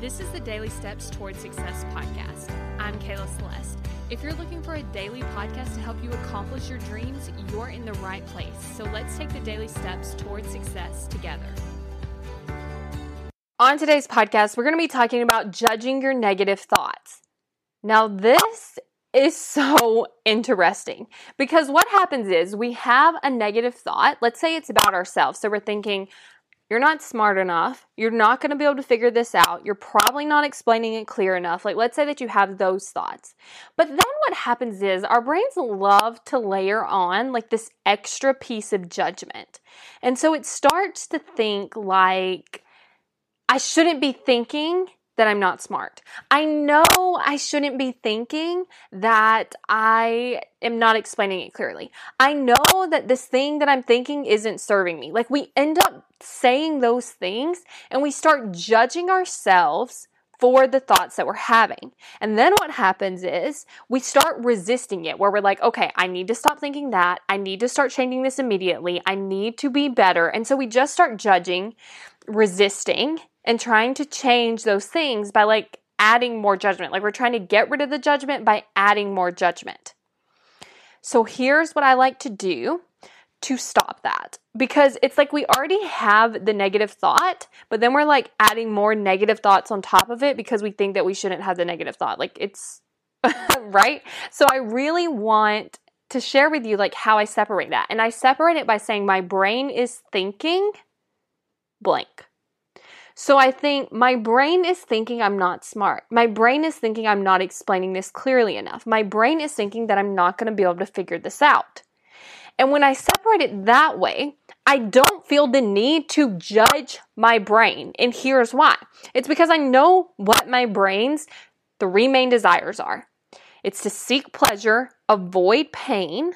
This is the Daily Steps Toward Success podcast. I'm Kayla Celeste. If you're looking for a daily podcast to help you accomplish your dreams, you're in the right place. So let's take the daily steps toward success together. On today's podcast, we're going to be talking about judging your negative thoughts. Now, this is so interesting because what happens is we have a negative thought. Let's say it's about ourselves. So we're thinking, you're not smart enough. You're not going to be able to figure this out. You're probably not explaining it clear enough. Like, let's say that you have those thoughts. But then what happens is our brains love to layer on like this extra piece of judgment. And so it starts to think like, I shouldn't be thinking that I'm not smart. I know I shouldn't be thinking that I am not explaining it clearly. I know that this thing that I'm thinking isn't serving me. Like we end up saying those things and we start judging ourselves for the thoughts that we're having. And then what happens is we start resisting it, where we're like, okay, I need to stop thinking that. I need to start changing this immediately. I need to be better. And so we just start judging, resisting, and trying to change those things by like adding more judgment. Like we're trying to get rid of the judgment by adding more judgment. So here's what I like to do to stop that because it's like we already have the negative thought, but then we're like adding more negative thoughts on top of it because we think that we shouldn't have the negative thought. Like it's right. So I really want to share with you like how I separate that. And I separate it by saying my brain is thinking blank. So I think my brain is thinking I'm not smart. My brain is thinking I'm not explaining this clearly enough. My brain is thinking that I'm not going to be able to figure this out. And when I separate it that way, I don't feel the need to judge my brain. And here's why it's because I know what my brain's three main desires are it's to seek pleasure, avoid pain,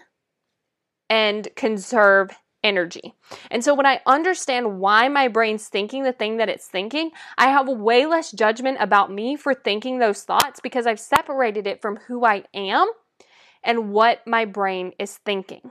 and conserve energy. And so when I understand why my brain's thinking the thing that it's thinking, I have way less judgment about me for thinking those thoughts because I've separated it from who I am and what my brain is thinking.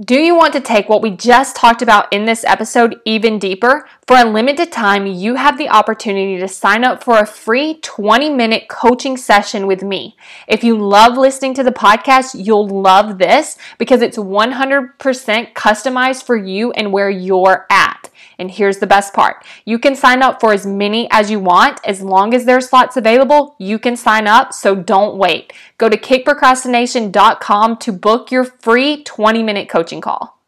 Do you want to take what we just talked about in this episode even deeper? For a limited time, you have the opportunity to sign up for a free 20 minute coaching session with me. If you love listening to the podcast, you'll love this because it's 100% customized for you and where you're at. And here's the best part you can sign up for as many as you want. As long as there's slots available, you can sign up, so don't wait. Go to kickprocrastination.com to book your free 20 minute coaching call.